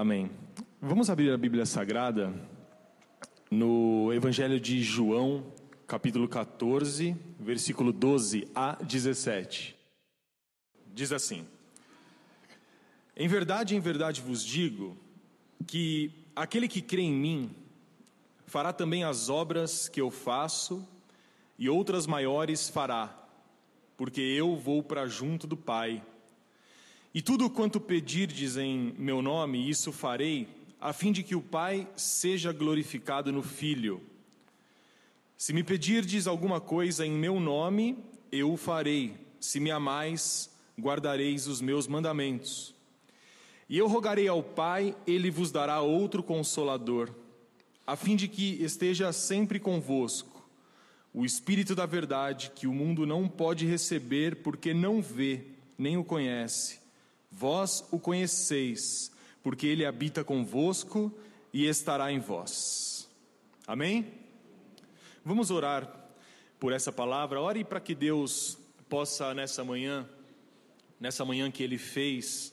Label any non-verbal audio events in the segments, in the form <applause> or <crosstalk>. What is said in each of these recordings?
Amém. Vamos abrir a Bíblia Sagrada no Evangelho de João, capítulo 14, versículo 12 a 17. Diz assim: Em verdade, em verdade vos digo que aquele que crê em mim fará também as obras que eu faço e outras maiores fará, porque eu vou para junto do Pai. E tudo quanto pedirdes em meu nome, isso farei, a fim de que o Pai seja glorificado no Filho. Se me pedirdes alguma coisa em meu nome, eu o farei. Se me amais, guardareis os meus mandamentos. E eu rogarei ao Pai, ele vos dará outro consolador, a fim de que esteja sempre convosco, o Espírito da Verdade, que o mundo não pode receber porque não vê, nem o conhece Vós o conheceis, porque ele habita convosco e estará em vós. Amém? Vamos orar por essa palavra. Ore para que Deus possa nessa manhã, nessa manhã que ele fez,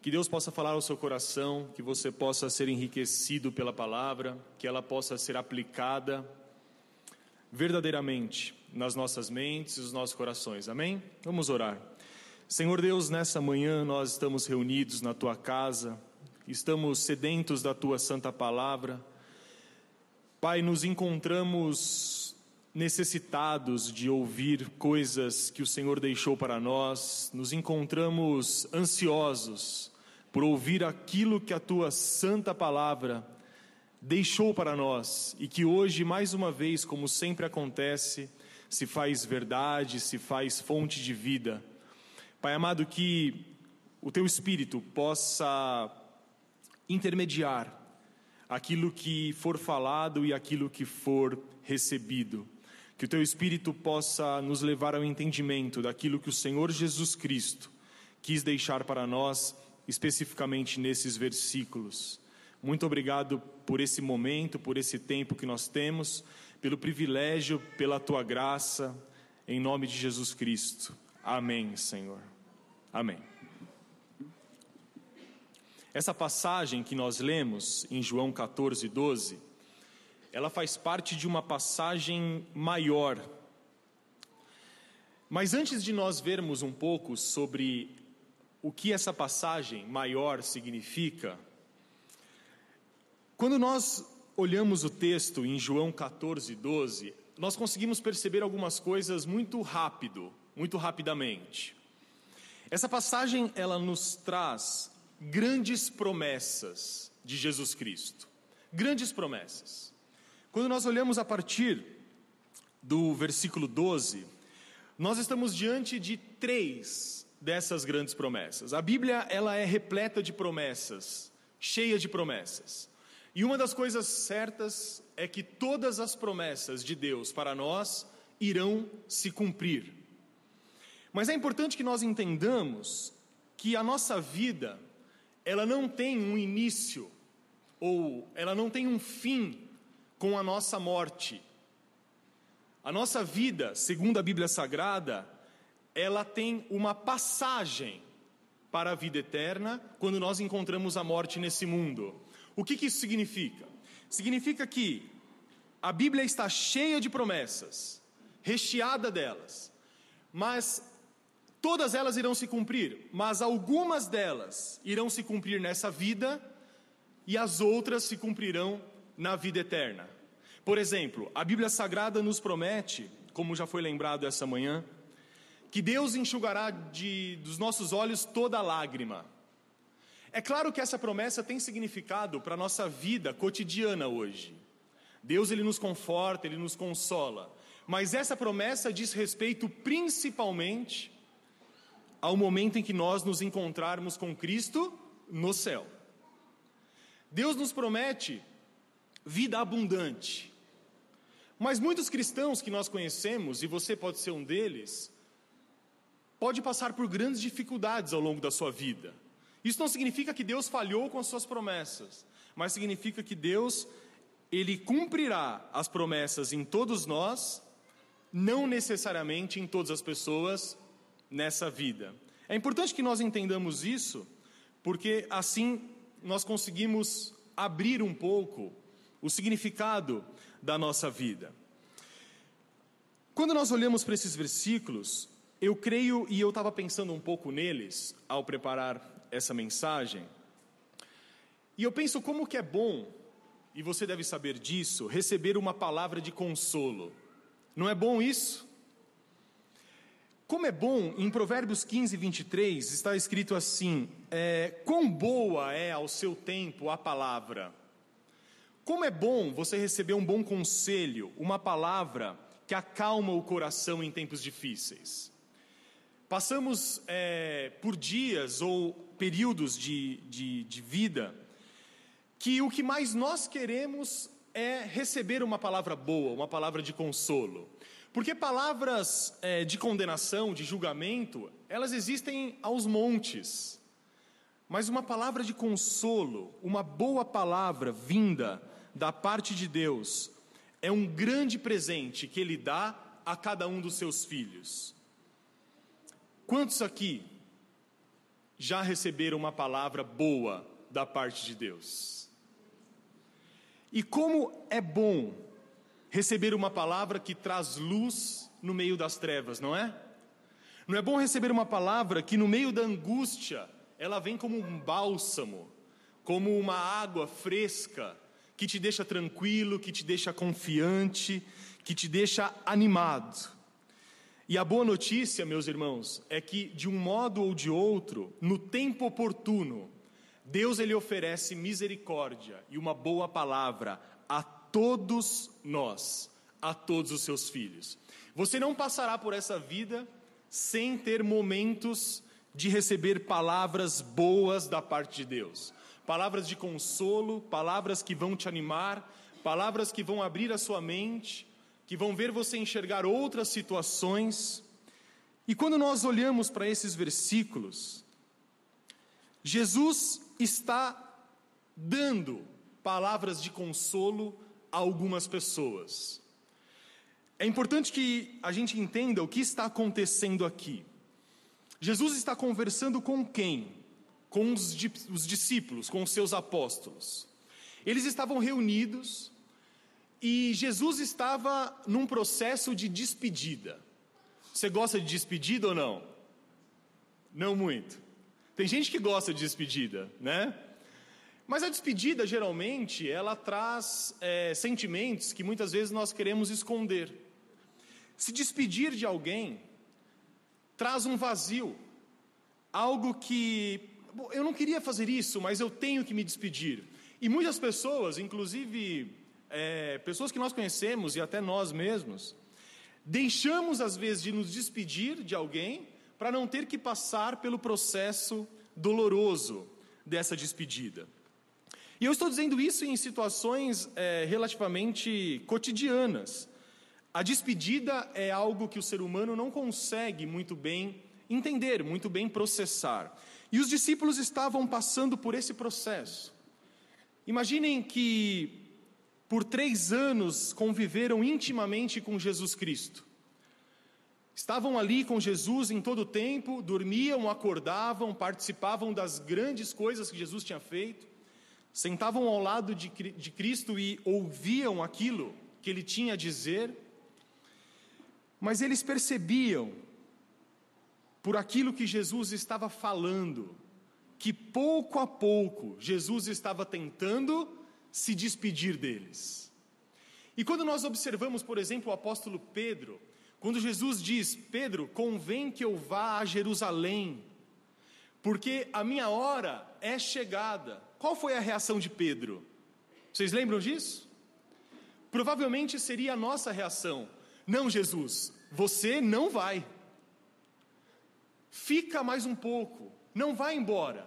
que Deus possa falar ao seu coração, que você possa ser enriquecido pela palavra, que ela possa ser aplicada verdadeiramente nas nossas mentes e nos nossos corações. Amém? Vamos orar. Senhor Deus, nessa manhã nós estamos reunidos na tua casa, estamos sedentos da tua santa palavra. Pai, nos encontramos necessitados de ouvir coisas que o Senhor deixou para nós, nos encontramos ansiosos por ouvir aquilo que a tua santa palavra deixou para nós e que hoje, mais uma vez, como sempre acontece, se faz verdade, se faz fonte de vida. Pai amado, que o teu espírito possa intermediar aquilo que for falado e aquilo que for recebido. Que o teu espírito possa nos levar ao entendimento daquilo que o Senhor Jesus Cristo quis deixar para nós, especificamente nesses versículos. Muito obrigado por esse momento, por esse tempo que nós temos, pelo privilégio, pela tua graça, em nome de Jesus Cristo. Amém, Senhor. Amém. Essa passagem que nós lemos em João 14, 12, ela faz parte de uma passagem maior. Mas antes de nós vermos um pouco sobre o que essa passagem maior significa, quando nós olhamos o texto em João 14, 12, nós conseguimos perceber algumas coisas muito rápido, muito rapidamente. Essa passagem ela nos traz grandes promessas de Jesus Cristo. Grandes promessas. Quando nós olhamos a partir do versículo 12, nós estamos diante de três dessas grandes promessas. A Bíblia ela é repleta de promessas, cheia de promessas. E uma das coisas certas é que todas as promessas de Deus para nós irão se cumprir. Mas é importante que nós entendamos que a nossa vida, ela não tem um início ou ela não tem um fim com a nossa morte. A nossa vida, segundo a Bíblia Sagrada, ela tem uma passagem para a vida eterna quando nós encontramos a morte nesse mundo. O que, que isso significa? Significa que a Bíblia está cheia de promessas, recheada delas, mas Todas elas irão se cumprir, mas algumas delas irão se cumprir nessa vida e as outras se cumprirão na vida eterna. Por exemplo, a Bíblia Sagrada nos promete, como já foi lembrado essa manhã, que Deus enxugará de, dos nossos olhos toda lágrima. É claro que essa promessa tem significado para a nossa vida cotidiana hoje. Deus ele nos conforta, ele nos consola, mas essa promessa diz respeito principalmente ao momento em que nós nos encontrarmos com Cristo no céu. Deus nos promete vida abundante. Mas muitos cristãos que nós conhecemos, e você pode ser um deles, pode passar por grandes dificuldades ao longo da sua vida. Isso não significa que Deus falhou com as suas promessas, mas significa que Deus ele cumprirá as promessas em todos nós, não necessariamente em todas as pessoas, nessa vida. É importante que nós entendamos isso, porque assim nós conseguimos abrir um pouco o significado da nossa vida. Quando nós olhamos para esses versículos, eu creio, e eu estava pensando um pouco neles ao preparar essa mensagem, e eu penso como que é bom, e você deve saber disso, receber uma palavra de consolo. Não é bom isso? Como é bom, em Provérbios 15, 23, está escrito assim: é, Quão boa é ao seu tempo a palavra. Como é bom você receber um bom conselho, uma palavra que acalma o coração em tempos difíceis. Passamos é, por dias ou períodos de, de, de vida que o que mais nós queremos é receber uma palavra boa, uma palavra de consolo. Porque palavras é, de condenação, de julgamento, elas existem aos montes. Mas uma palavra de consolo, uma boa palavra vinda da parte de Deus, é um grande presente que Ele dá a cada um dos seus filhos. Quantos aqui já receberam uma palavra boa da parte de Deus? E como é bom receber uma palavra que traz luz no meio das trevas, não é? Não é bom receber uma palavra que no meio da angústia ela vem como um bálsamo, como uma água fresca que te deixa tranquilo, que te deixa confiante, que te deixa animado. E a boa notícia, meus irmãos, é que de um modo ou de outro, no tempo oportuno, Deus ele oferece misericórdia e uma boa palavra todos nós, a todos os seus filhos. Você não passará por essa vida sem ter momentos de receber palavras boas da parte de Deus. Palavras de consolo, palavras que vão te animar, palavras que vão abrir a sua mente, que vão ver você enxergar outras situações. E quando nós olhamos para esses versículos, Jesus está dando palavras de consolo a algumas pessoas. É importante que a gente entenda o que está acontecendo aqui. Jesus está conversando com quem? Com os, os discípulos, com os seus apóstolos. Eles estavam reunidos e Jesus estava num processo de despedida. Você gosta de despedida ou não? Não muito. Tem gente que gosta de despedida, né? Mas a despedida, geralmente, ela traz é, sentimentos que muitas vezes nós queremos esconder. Se despedir de alguém traz um vazio, algo que eu não queria fazer isso, mas eu tenho que me despedir. E muitas pessoas, inclusive é, pessoas que nós conhecemos e até nós mesmos, deixamos às vezes de nos despedir de alguém para não ter que passar pelo processo doloroso dessa despedida. E eu estou dizendo isso em situações é, relativamente cotidianas. A despedida é algo que o ser humano não consegue muito bem entender, muito bem processar. E os discípulos estavam passando por esse processo. Imaginem que por três anos conviveram intimamente com Jesus Cristo. Estavam ali com Jesus em todo o tempo, dormiam, acordavam, participavam das grandes coisas que Jesus tinha feito, sentavam ao lado de, de Cristo e ouviam aquilo que ele tinha a dizer, mas eles percebiam, por aquilo que Jesus estava falando, que pouco a pouco Jesus estava tentando se despedir deles. E quando nós observamos, por exemplo, o apóstolo Pedro, quando Jesus diz: Pedro, convém que eu vá a Jerusalém, porque a minha hora é chegada. Qual foi a reação de Pedro? Vocês lembram disso? Provavelmente seria a nossa reação: Não, Jesus, você não vai. Fica mais um pouco, não vai embora.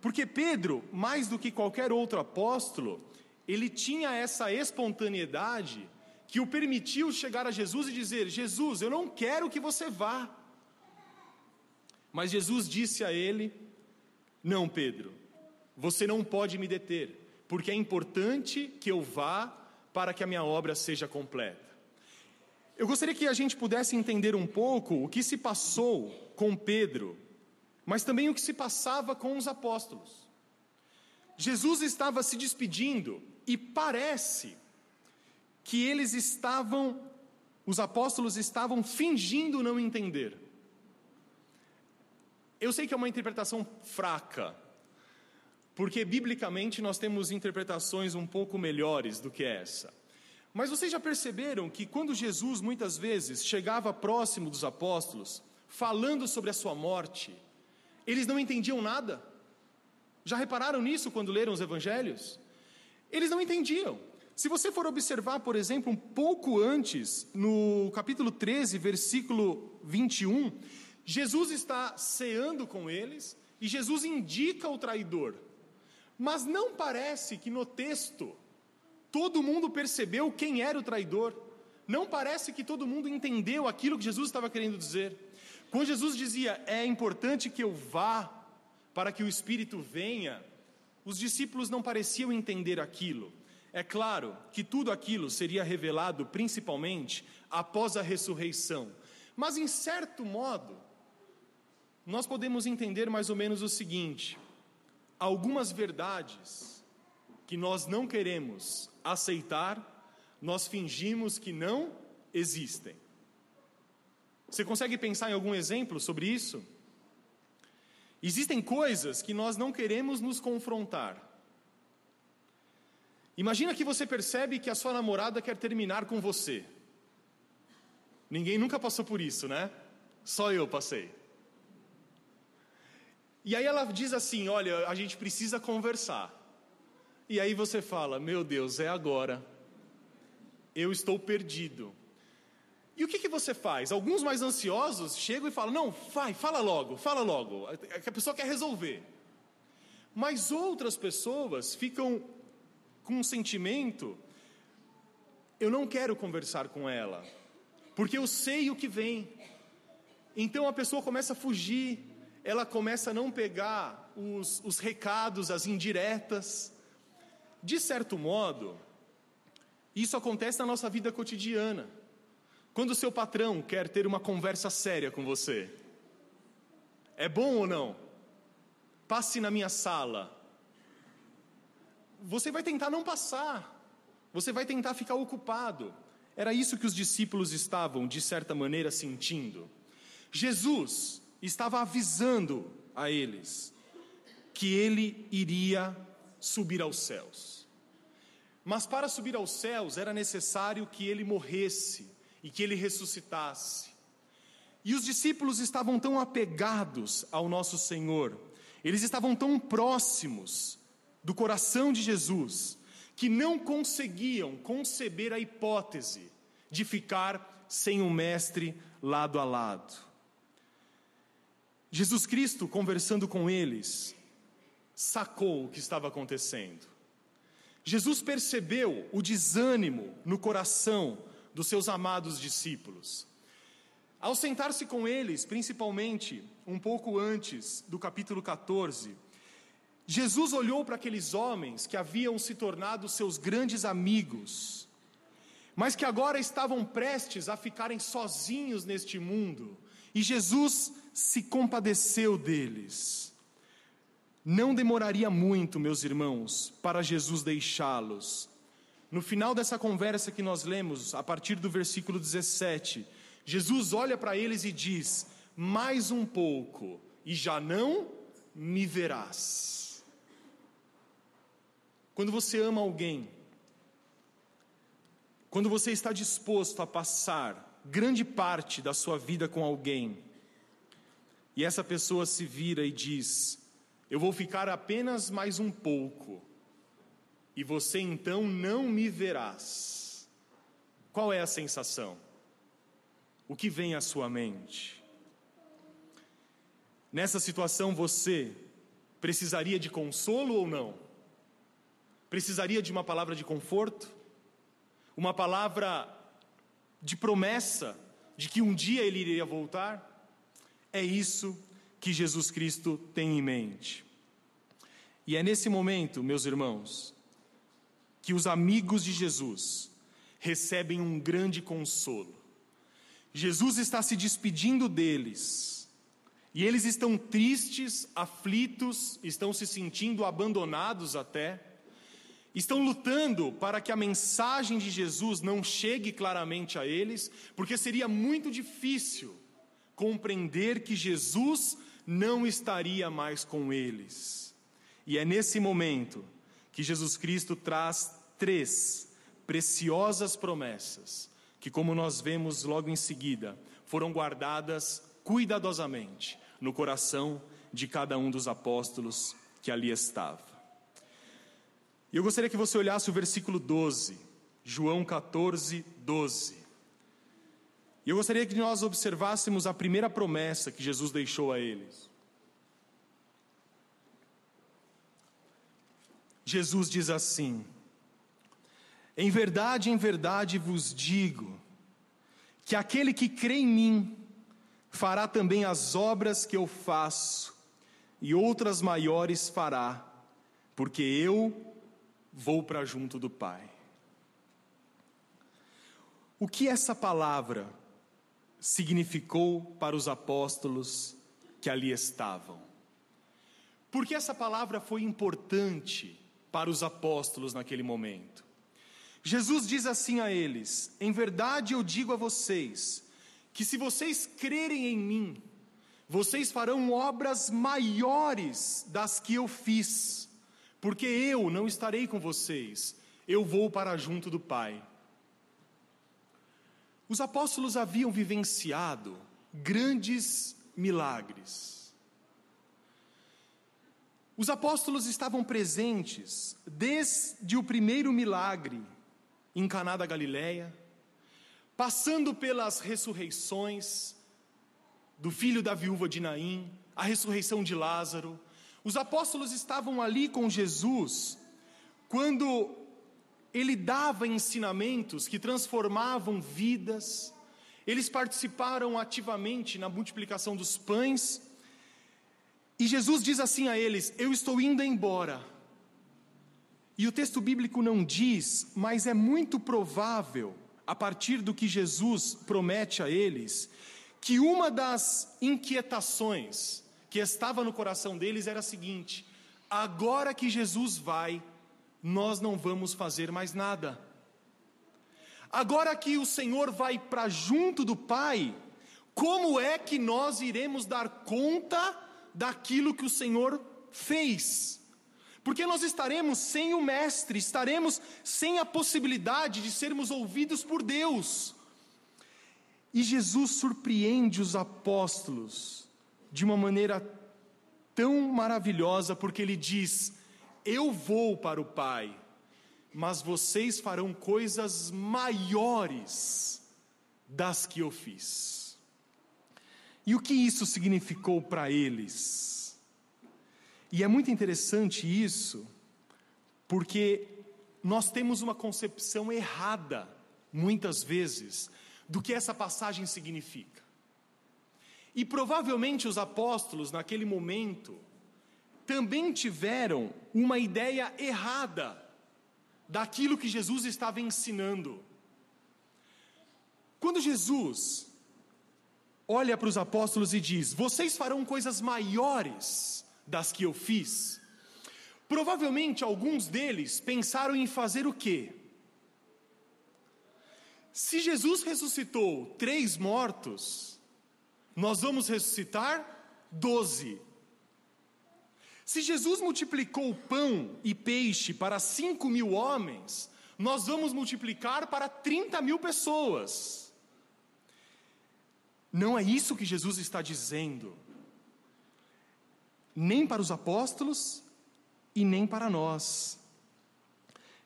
Porque Pedro, mais do que qualquer outro apóstolo, ele tinha essa espontaneidade que o permitiu chegar a Jesus e dizer: Jesus, eu não quero que você vá. Mas Jesus disse a ele: Não, Pedro, você não pode me deter, porque é importante que eu vá para que a minha obra seja completa. Eu gostaria que a gente pudesse entender um pouco o que se passou com Pedro, mas também o que se passava com os apóstolos. Jesus estava se despedindo e parece que eles estavam, os apóstolos estavam fingindo não entender. Eu sei que é uma interpretação fraca, porque biblicamente nós temos interpretações um pouco melhores do que essa. Mas vocês já perceberam que quando Jesus muitas vezes chegava próximo dos apóstolos, falando sobre a sua morte, eles não entendiam nada? Já repararam nisso quando leram os evangelhos? Eles não entendiam. Se você for observar, por exemplo, um pouco antes, no capítulo 13, versículo 21, Jesus está ceando com eles e Jesus indica o traidor. Mas não parece que no texto todo mundo percebeu quem era o traidor. Não parece que todo mundo entendeu aquilo que Jesus estava querendo dizer. Quando Jesus dizia, é importante que eu vá para que o Espírito venha, os discípulos não pareciam entender aquilo. É claro que tudo aquilo seria revelado principalmente após a ressurreição, mas em certo modo, nós podemos entender mais ou menos o seguinte: algumas verdades que nós não queremos aceitar, nós fingimos que não existem. Você consegue pensar em algum exemplo sobre isso? Existem coisas que nós não queremos nos confrontar. Imagina que você percebe que a sua namorada quer terminar com você. Ninguém nunca passou por isso, né? Só eu passei. E aí ela diz assim: Olha, a gente precisa conversar. E aí você fala: Meu Deus, é agora. Eu estou perdido. E o que, que você faz? Alguns mais ansiosos chegam e falam: Não, vai, fala logo, fala logo. É a pessoa quer resolver. Mas outras pessoas ficam com um sentimento: Eu não quero conversar com ela, porque eu sei o que vem. Então a pessoa começa a fugir, ela começa a não pegar os, os recados, as indiretas. De certo modo, isso acontece na nossa vida cotidiana. Quando o seu patrão quer ter uma conversa séria com você, é bom ou não? Passe na minha sala. Você vai tentar não passar, você vai tentar ficar ocupado. Era isso que os discípulos estavam, de certa maneira, sentindo. Jesus estava avisando a eles que ele iria subir aos céus. Mas para subir aos céus era necessário que ele morresse e que ele ressuscitasse. E os discípulos estavam tão apegados ao nosso Senhor, eles estavam tão próximos do coração de Jesus, que não conseguiam conceber a hipótese de ficar sem o Mestre lado a lado. Jesus Cristo, conversando com eles, sacou o que estava acontecendo. Jesus percebeu o desânimo no coração dos seus amados discípulos. Ao sentar-se com eles, principalmente um pouco antes do capítulo 14, Jesus olhou para aqueles homens que haviam se tornado seus grandes amigos, mas que agora estavam prestes a ficarem sozinhos neste mundo, e Jesus se compadeceu deles. Não demoraria muito, meus irmãos, para Jesus deixá-los no final dessa conversa que nós lemos, a partir do versículo 17, Jesus olha para eles e diz: Mais um pouco, e já não me verás. Quando você ama alguém, quando você está disposto a passar grande parte da sua vida com alguém, e essa pessoa se vira e diz: Eu vou ficar apenas mais um pouco, e você então não me verás. Qual é a sensação? O que vem à sua mente? Nessa situação você precisaria de consolo ou não? Precisaria de uma palavra de conforto? Uma palavra de promessa de que um dia ele iria voltar? É isso que Jesus Cristo tem em mente. E é nesse momento, meus irmãos, que os amigos de Jesus recebem um grande consolo. Jesus está se despedindo deles E eles estão tristes, aflitos, estão se sentindo abandonados até, estão lutando para que a mensagem de Jesus não chegue claramente a eles, porque seria muito difícil compreender que Jesus não estaria mais com eles. E é nesse momento que Jesus Cristo traz três preciosas promessas, que, como nós vemos logo em seguida, foram guardadas cuidadosamente no coração de cada um dos apóstolos que ali estava. E eu gostaria que você olhasse o versículo 12, João 14, 12. E eu gostaria que nós observássemos a primeira promessa que Jesus deixou a eles. Jesus diz assim: Em verdade, em verdade vos digo, que aquele que crê em mim fará também as obras que eu faço, e outras maiores fará, porque eu vou para junto do Pai. O que essa palavra significou para os apóstolos que ali estavam? Por que essa palavra foi importante para os apóstolos naquele momento. Jesus diz assim a eles: Em verdade eu digo a vocês, que se vocês crerem em mim, vocês farão obras maiores das que eu fiz, porque eu não estarei com vocês, eu vou para junto do Pai. Os apóstolos haviam vivenciado grandes milagres. Os apóstolos estavam presentes desde o primeiro milagre em Caná da Galileia, passando pelas ressurreições do filho da viúva de Naim, a ressurreição de Lázaro. Os apóstolos estavam ali com Jesus quando ele dava ensinamentos que transformavam vidas. Eles participaram ativamente na multiplicação dos pães e Jesus diz assim a eles: Eu estou indo embora. E o texto bíblico não diz, mas é muito provável, a partir do que Jesus promete a eles, que uma das inquietações que estava no coração deles era a seguinte: agora que Jesus vai, nós não vamos fazer mais nada. Agora que o Senhor vai para junto do Pai, como é que nós iremos dar conta daquilo que o Senhor fez. Porque nós estaremos sem o Mestre, estaremos sem a possibilidade de sermos ouvidos por Deus. E Jesus surpreende os apóstolos de uma maneira tão maravilhosa, porque ele diz: Eu vou para o Pai, mas vocês farão coisas maiores das que eu fiz. E o que isso significou para eles? E é muito interessante isso, porque nós temos uma concepção errada, muitas vezes, do que essa passagem significa. E provavelmente os apóstolos, naquele momento, também tiveram uma ideia errada daquilo que Jesus estava ensinando. Quando Jesus olha para os apóstolos e diz: Vocês farão coisas maiores das que eu fiz. Provavelmente alguns deles pensaram em fazer o quê? Se Jesus ressuscitou três mortos, nós vamos ressuscitar doze. Se Jesus multiplicou pão e peixe para cinco mil homens, nós vamos multiplicar para trinta mil pessoas. Não é isso que Jesus está dizendo, nem para os apóstolos e nem para nós.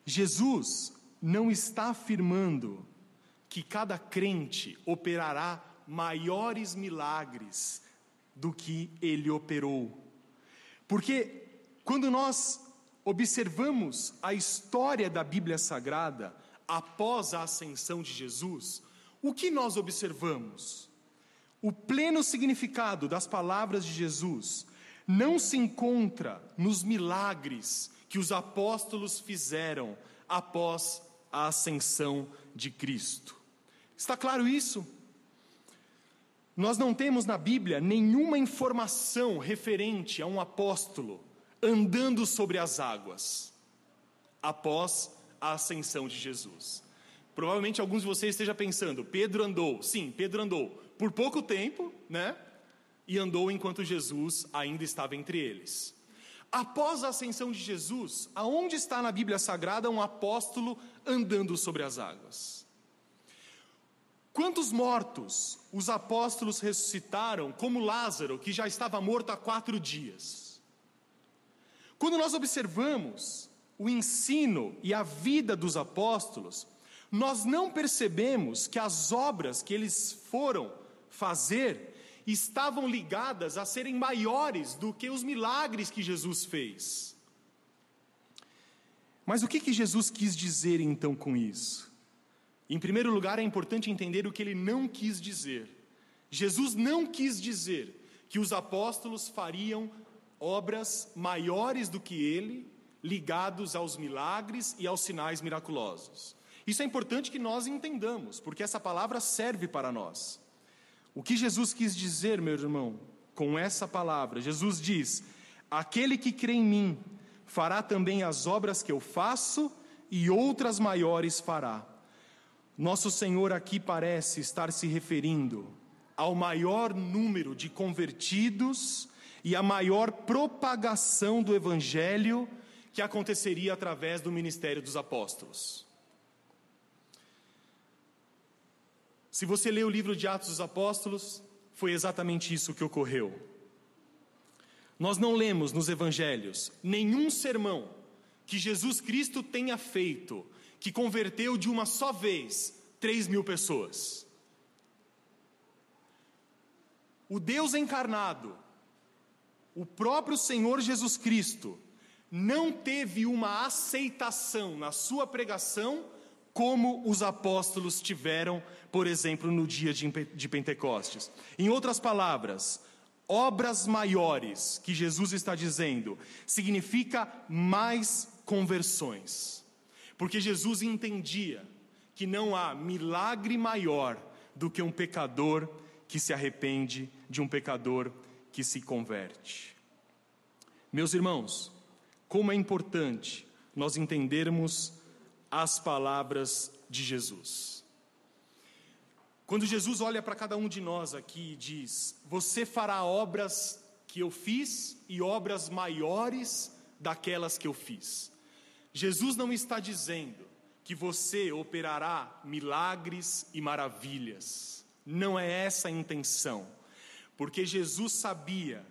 Jesus não está afirmando que cada crente operará maiores milagres do que ele operou. Porque quando nós observamos a história da Bíblia Sagrada após a ascensão de Jesus, o que nós observamos? O pleno significado das palavras de Jesus não se encontra nos milagres que os apóstolos fizeram após a ascensão de Cristo. Está claro isso? Nós não temos na Bíblia nenhuma informação referente a um apóstolo andando sobre as águas após a ascensão de Jesus. Provavelmente alguns de vocês estejam pensando, Pedro andou. Sim, Pedro andou por pouco tempo, né? E andou enquanto Jesus ainda estava entre eles. Após a ascensão de Jesus, aonde está na Bíblia Sagrada um apóstolo andando sobre as águas? Quantos mortos os apóstolos ressuscitaram, como Lázaro, que já estava morto há quatro dias? Quando nós observamos o ensino e a vida dos apóstolos, nós não percebemos que as obras que eles foram fazer estavam ligadas a serem maiores do que os milagres que Jesus fez. Mas o que, que Jesus quis dizer então com isso? Em primeiro lugar, é importante entender o que ele não quis dizer. Jesus não quis dizer que os apóstolos fariam obras maiores do que ele, ligados aos milagres e aos sinais miraculosos. Isso é importante que nós entendamos, porque essa palavra serve para nós. O que Jesus quis dizer, meu irmão, com essa palavra? Jesus diz: Aquele que crê em mim fará também as obras que eu faço e outras maiores fará nosso Senhor aqui parece estar se referindo ao maior número de convertidos e à maior propagação do Evangelho que aconteceria através do ministério dos apóstolos. Se você lê o livro de Atos dos Apóstolos, foi exatamente isso que ocorreu. Nós não lemos nos evangelhos nenhum sermão que Jesus Cristo tenha feito que converteu de uma só vez 3 mil pessoas. O Deus encarnado, o próprio Senhor Jesus Cristo, não teve uma aceitação na sua pregação como os apóstolos tiveram, por exemplo, no dia de Pentecostes. Em outras palavras, obras maiores que Jesus está dizendo significa mais conversões. Porque Jesus entendia que não há milagre maior do que um pecador que se arrepende de um pecador que se converte. Meus irmãos, como é importante nós entendermos as palavras de Jesus. Quando Jesus olha para cada um de nós aqui e diz: Você fará obras que eu fiz e obras maiores daquelas que eu fiz. Jesus não está dizendo que você operará milagres e maravilhas. Não é essa a intenção. Porque Jesus sabia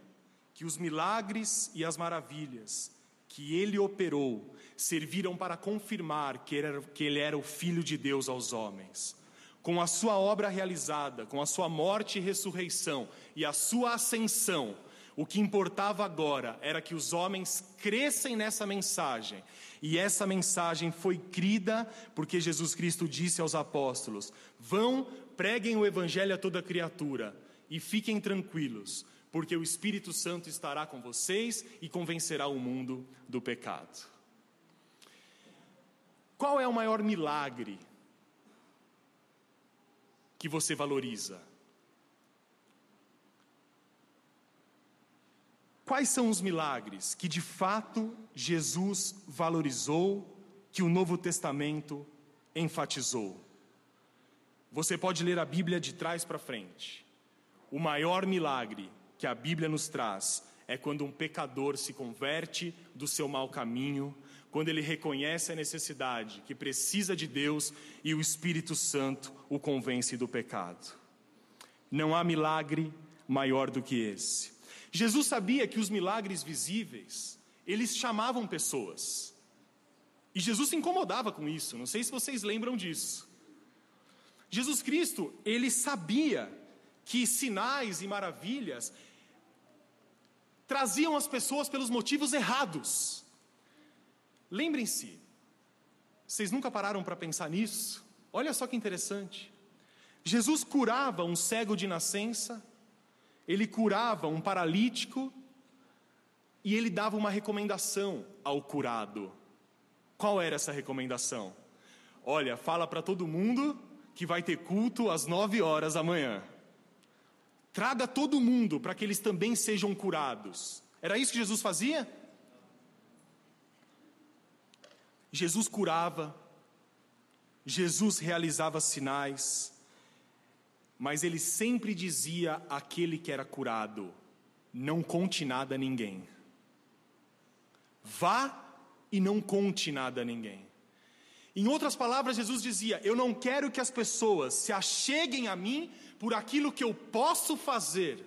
que os milagres e as maravilhas que ele operou serviram para confirmar que ele, era, que ele era o Filho de Deus aos homens. Com a sua obra realizada, com a sua morte e ressurreição e a sua ascensão, o que importava agora era que os homens crescem nessa mensagem. E essa mensagem foi crida porque Jesus Cristo disse aos apóstolos: Vão, preguem o evangelho a toda criatura e fiquem tranquilos, porque o Espírito Santo estará com vocês e convencerá o mundo do pecado. Qual é o maior milagre que você valoriza? Quais são os milagres que de fato Jesus valorizou, que o Novo Testamento enfatizou? Você pode ler a Bíblia de trás para frente. O maior milagre que a Bíblia nos traz é quando um pecador se converte do seu mau caminho, quando ele reconhece a necessidade, que precisa de Deus e o Espírito Santo o convence do pecado. Não há milagre maior do que esse. Jesus sabia que os milagres visíveis, eles chamavam pessoas. E Jesus se incomodava com isso, não sei se vocês lembram disso. Jesus Cristo, ele sabia que sinais e maravilhas traziam as pessoas pelos motivos errados. Lembrem-se, vocês nunca pararam para pensar nisso? Olha só que interessante. Jesus curava um cego de nascença, ele curava um paralítico e ele dava uma recomendação ao curado. Qual era essa recomendação? Olha, fala para todo mundo que vai ter culto às nove horas da manhã. Traga todo mundo para que eles também sejam curados. Era isso que Jesus fazia? Jesus curava, Jesus realizava sinais, mas ele sempre dizia àquele que era curado: não conte nada a ninguém. Vá e não conte nada a ninguém. Em outras palavras, Jesus dizia: Eu não quero que as pessoas se acheguem a mim por aquilo que eu posso fazer,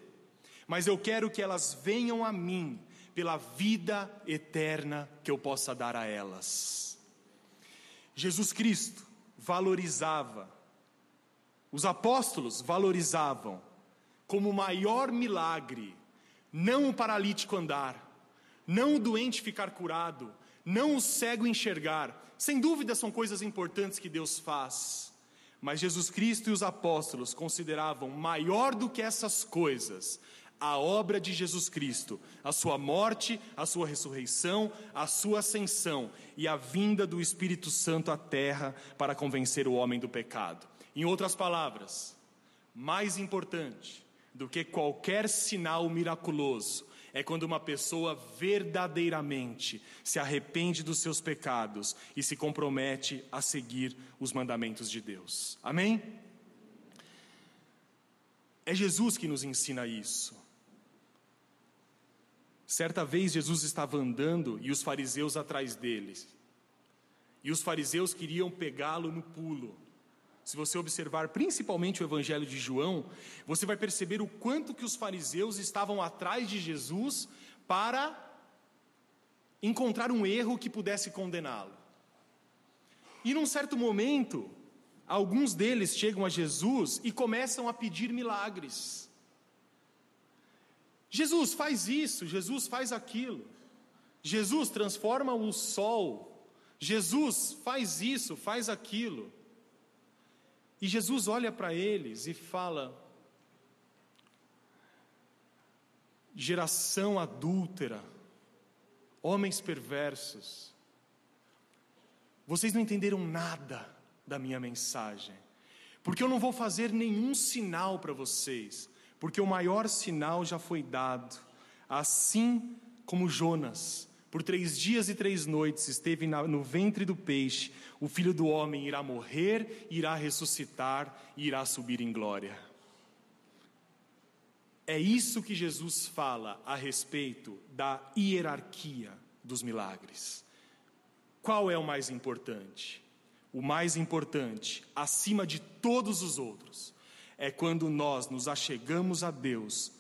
mas eu quero que elas venham a mim pela vida eterna que eu possa dar a elas. Jesus Cristo valorizava, os apóstolos valorizavam como maior milagre, não o paralítico andar, não o doente ficar curado, não o cego enxergar. Sem dúvida são coisas importantes que Deus faz, mas Jesus Cristo e os apóstolos consideravam maior do que essas coisas a obra de Jesus Cristo, a sua morte, a sua ressurreição, a sua ascensão e a vinda do Espírito Santo à terra para convencer o homem do pecado. Em outras palavras, mais importante do que qualquer sinal miraculoso é quando uma pessoa verdadeiramente se arrepende dos seus pecados e se compromete a seguir os mandamentos de Deus. Amém? É Jesus que nos ensina isso. Certa vez Jesus estava andando e os fariseus atrás deles. E os fariseus queriam pegá-lo no pulo. Se você observar principalmente o evangelho de João, você vai perceber o quanto que os fariseus estavam atrás de Jesus para encontrar um erro que pudesse condená-lo. E num certo momento, alguns deles chegam a Jesus e começam a pedir milagres. Jesus faz isso, Jesus faz aquilo. Jesus transforma o sol. Jesus faz isso, faz aquilo. E Jesus olha para eles e fala: geração adúltera, homens perversos, vocês não entenderam nada da minha mensagem, porque eu não vou fazer nenhum sinal para vocês, porque o maior sinal já foi dado. Assim como Jonas, por três dias e três noites esteve no ventre do peixe, o filho do homem irá morrer, irá ressuscitar e irá subir em glória. É isso que Jesus fala a respeito da hierarquia dos milagres. Qual é o mais importante? O mais importante, acima de todos os outros, é quando nós nos achegamos a Deus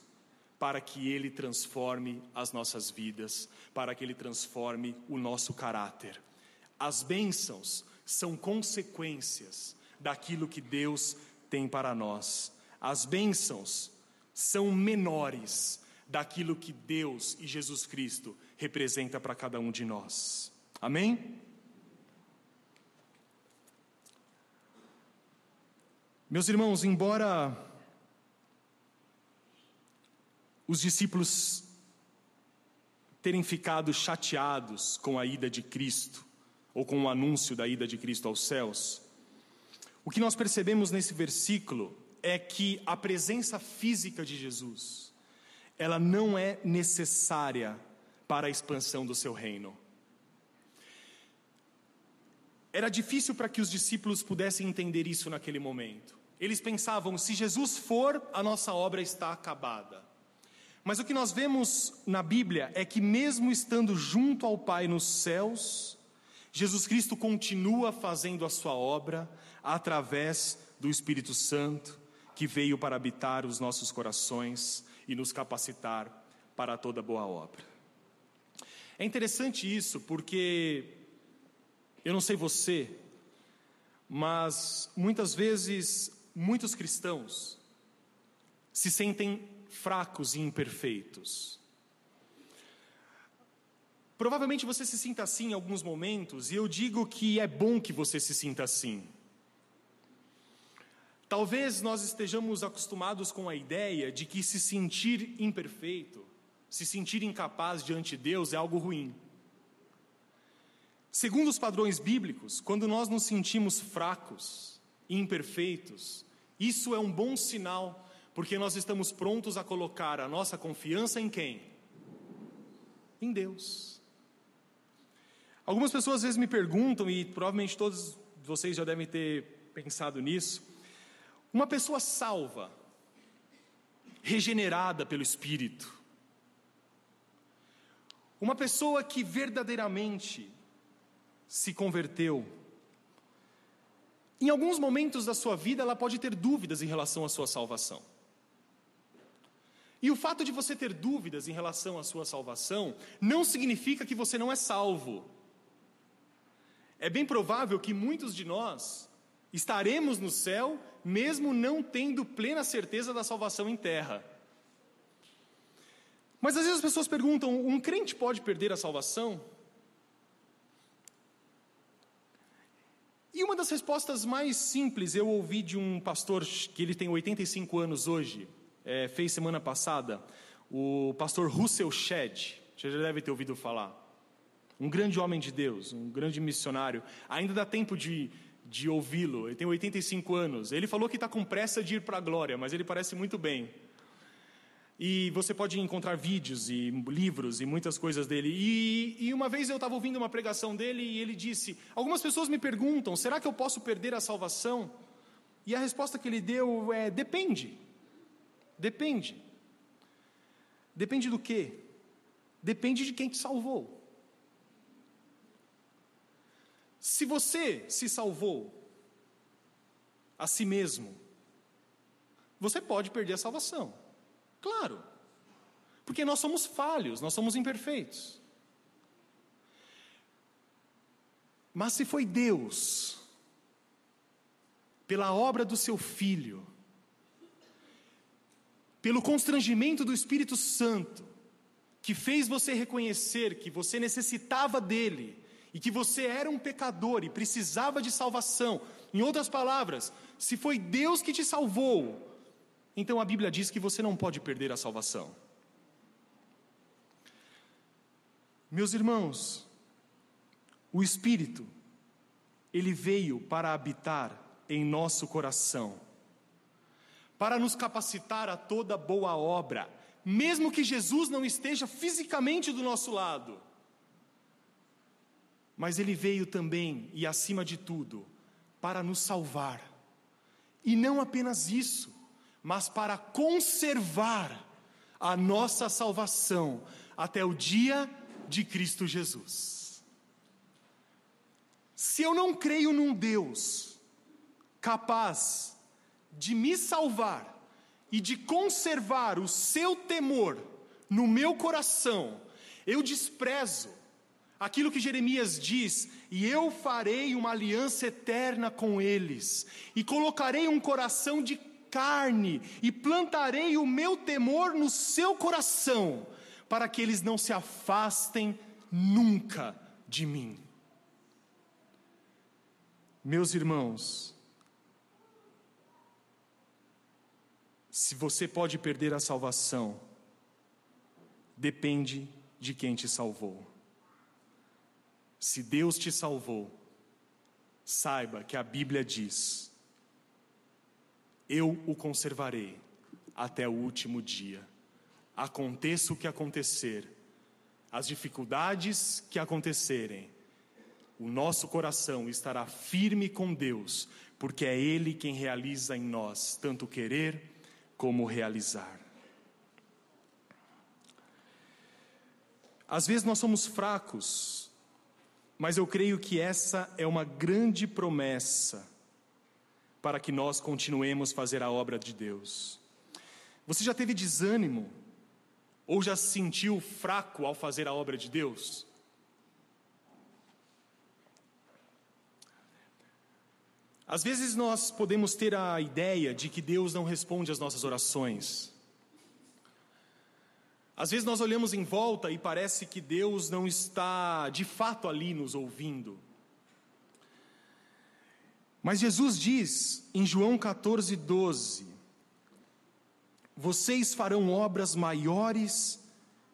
para que Ele transforme as nossas vidas, para que Ele transforme o nosso caráter. As bênçãos são consequências daquilo que Deus tem para nós. As bênçãos são menores daquilo que Deus e Jesus Cristo representa para cada um de nós. Amém? Meus irmãos, embora os discípulos terem ficado chateados com a ida de Cristo, ou com o anúncio da ida de Cristo aos céus, o que nós percebemos nesse versículo é que a presença física de Jesus, ela não é necessária para a expansão do seu reino. Era difícil para que os discípulos pudessem entender isso naquele momento. Eles pensavam: se Jesus for, a nossa obra está acabada. Mas o que nós vemos na Bíblia é que, mesmo estando junto ao Pai nos céus, Jesus Cristo continua fazendo a sua obra através do Espírito Santo, que veio para habitar os nossos corações e nos capacitar para toda boa obra. É interessante isso, porque eu não sei você, mas muitas vezes muitos cristãos se sentem fracos e imperfeitos. Provavelmente você se sinta assim em alguns momentos, e eu digo que é bom que você se sinta assim. Talvez nós estejamos acostumados com a ideia de que se sentir imperfeito, se sentir incapaz diante de Deus é algo ruim. Segundo os padrões bíblicos, quando nós nos sentimos fracos, imperfeitos, isso é um bom sinal, Porque nós estamos prontos a colocar a nossa confiança em quem? Em Deus. Algumas pessoas às vezes me perguntam, e provavelmente todos vocês já devem ter pensado nisso. Uma pessoa salva, regenerada pelo Espírito, uma pessoa que verdadeiramente se converteu, em alguns momentos da sua vida ela pode ter dúvidas em relação à sua salvação. E o fato de você ter dúvidas em relação à sua salvação não significa que você não é salvo. É bem provável que muitos de nós estaremos no céu mesmo não tendo plena certeza da salvação em terra. Mas às vezes as pessoas perguntam: um crente pode perder a salvação? E uma das respostas mais simples eu ouvi de um pastor que ele tem 85 anos hoje, é, fez semana passada, o pastor Russell Shedd, você já deve ter ouvido falar. Um grande homem de Deus, um grande missionário. Ainda dá tempo de, de ouvi-lo, ele tem 85 anos. Ele falou que está com pressa de ir para a glória, mas ele parece muito bem. E você pode encontrar vídeos e livros e muitas coisas dele. E, e uma vez eu estava ouvindo uma pregação dele e ele disse: Algumas pessoas me perguntam, será que eu posso perder a salvação? E a resposta que ele deu é: depende. Depende. Depende do quê? Depende de quem te salvou. Se você se salvou a si mesmo, você pode perder a salvação. Claro. Porque nós somos falhos, nós somos imperfeitos. Mas se foi Deus, pela obra do seu Filho, pelo constrangimento do Espírito Santo, que fez você reconhecer que você necessitava dele e que você era um pecador e precisava de salvação. Em outras palavras, se foi Deus que te salvou, então a Bíblia diz que você não pode perder a salvação. Meus irmãos, o Espírito, ele veio para habitar em nosso coração, para nos capacitar a toda boa obra, mesmo que Jesus não esteja fisicamente do nosso lado. Mas ele veio também, e acima de tudo, para nos salvar. E não apenas isso, mas para conservar a nossa salvação até o dia de Cristo Jesus. Se eu não creio num Deus capaz de me salvar e de conservar o seu temor no meu coração, eu desprezo aquilo que Jeremias diz, e eu farei uma aliança eterna com eles, e colocarei um coração de carne e plantarei o meu temor no seu coração, para que eles não se afastem nunca de mim. Meus irmãos, se você pode perder a salvação, depende de quem te salvou. Se Deus te salvou, saiba que a Bíblia diz: eu o conservarei até o último dia. Aconteça o que acontecer, as dificuldades que acontecerem, o nosso coração estará firme com Deus, porque é Ele quem realiza em nós tanto querer como realizar. Às vezes nós somos fracos, mas eu creio que essa é uma grande promessa para que nós continuemos a fazer a obra de Deus. Você já teve desânimo? Ou já se sentiu fraco ao fazer a obra de Deus? Às vezes nós podemos ter a ideia de que Deus não responde às nossas orações. Às vezes nós olhamos em volta e parece que Deus não está de fato ali nos ouvindo. Mas Jesus diz em João 14, 12: Vocês farão obras maiores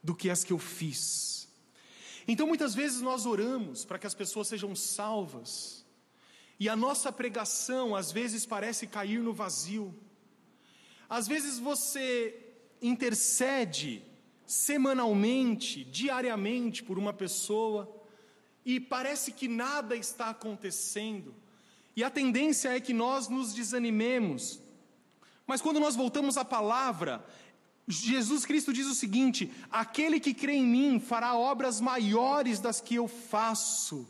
do que as que eu fiz. Então muitas vezes nós oramos para que as pessoas sejam salvas, e a nossa pregação às vezes parece cair no vazio. Às vezes você intercede semanalmente, diariamente por uma pessoa e parece que nada está acontecendo. E a tendência é que nós nos desanimemos. Mas quando nós voltamos à palavra, Jesus Cristo diz o seguinte: aquele que crê em mim fará obras maiores das que eu faço.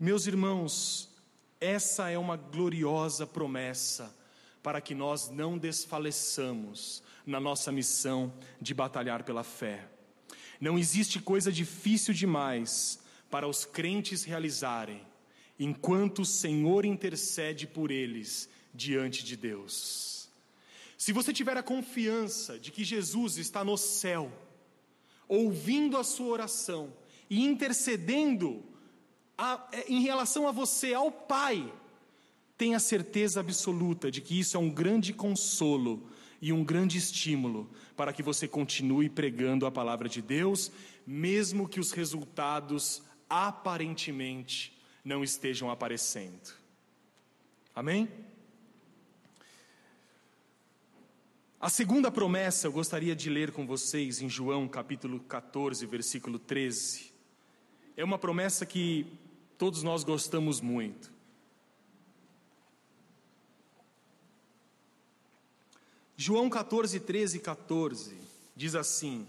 Meus irmãos, essa é uma gloriosa promessa para que nós não desfaleçamos na nossa missão de batalhar pela fé. Não existe coisa difícil demais para os crentes realizarem, enquanto o Senhor intercede por eles diante de Deus. Se você tiver a confiança de que Jesus está no céu, ouvindo a sua oração e intercedendo a, é, em relação a você, ao Pai, tenha certeza absoluta de que isso é um grande consolo e um grande estímulo para que você continue pregando a palavra de Deus, mesmo que os resultados aparentemente não estejam aparecendo. Amém? A segunda promessa eu gostaria de ler com vocês em João capítulo 14, versículo 13. É uma promessa que todos nós gostamos muito. João 14, 13 e 14 diz assim: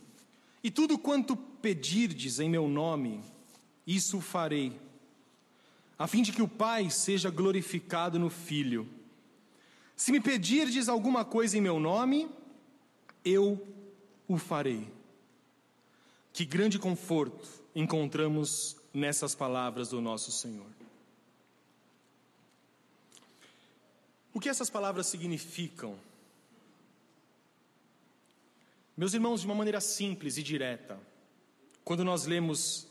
E tudo quanto pedirdes em meu nome, isso farei, a fim de que o Pai seja glorificado no Filho. Se me pedirdes alguma coisa em meu nome, eu o farei. Que grande conforto encontramos nessas palavras do nosso Senhor. O que essas palavras significam? Meus irmãos, de uma maneira simples e direta, quando nós lemos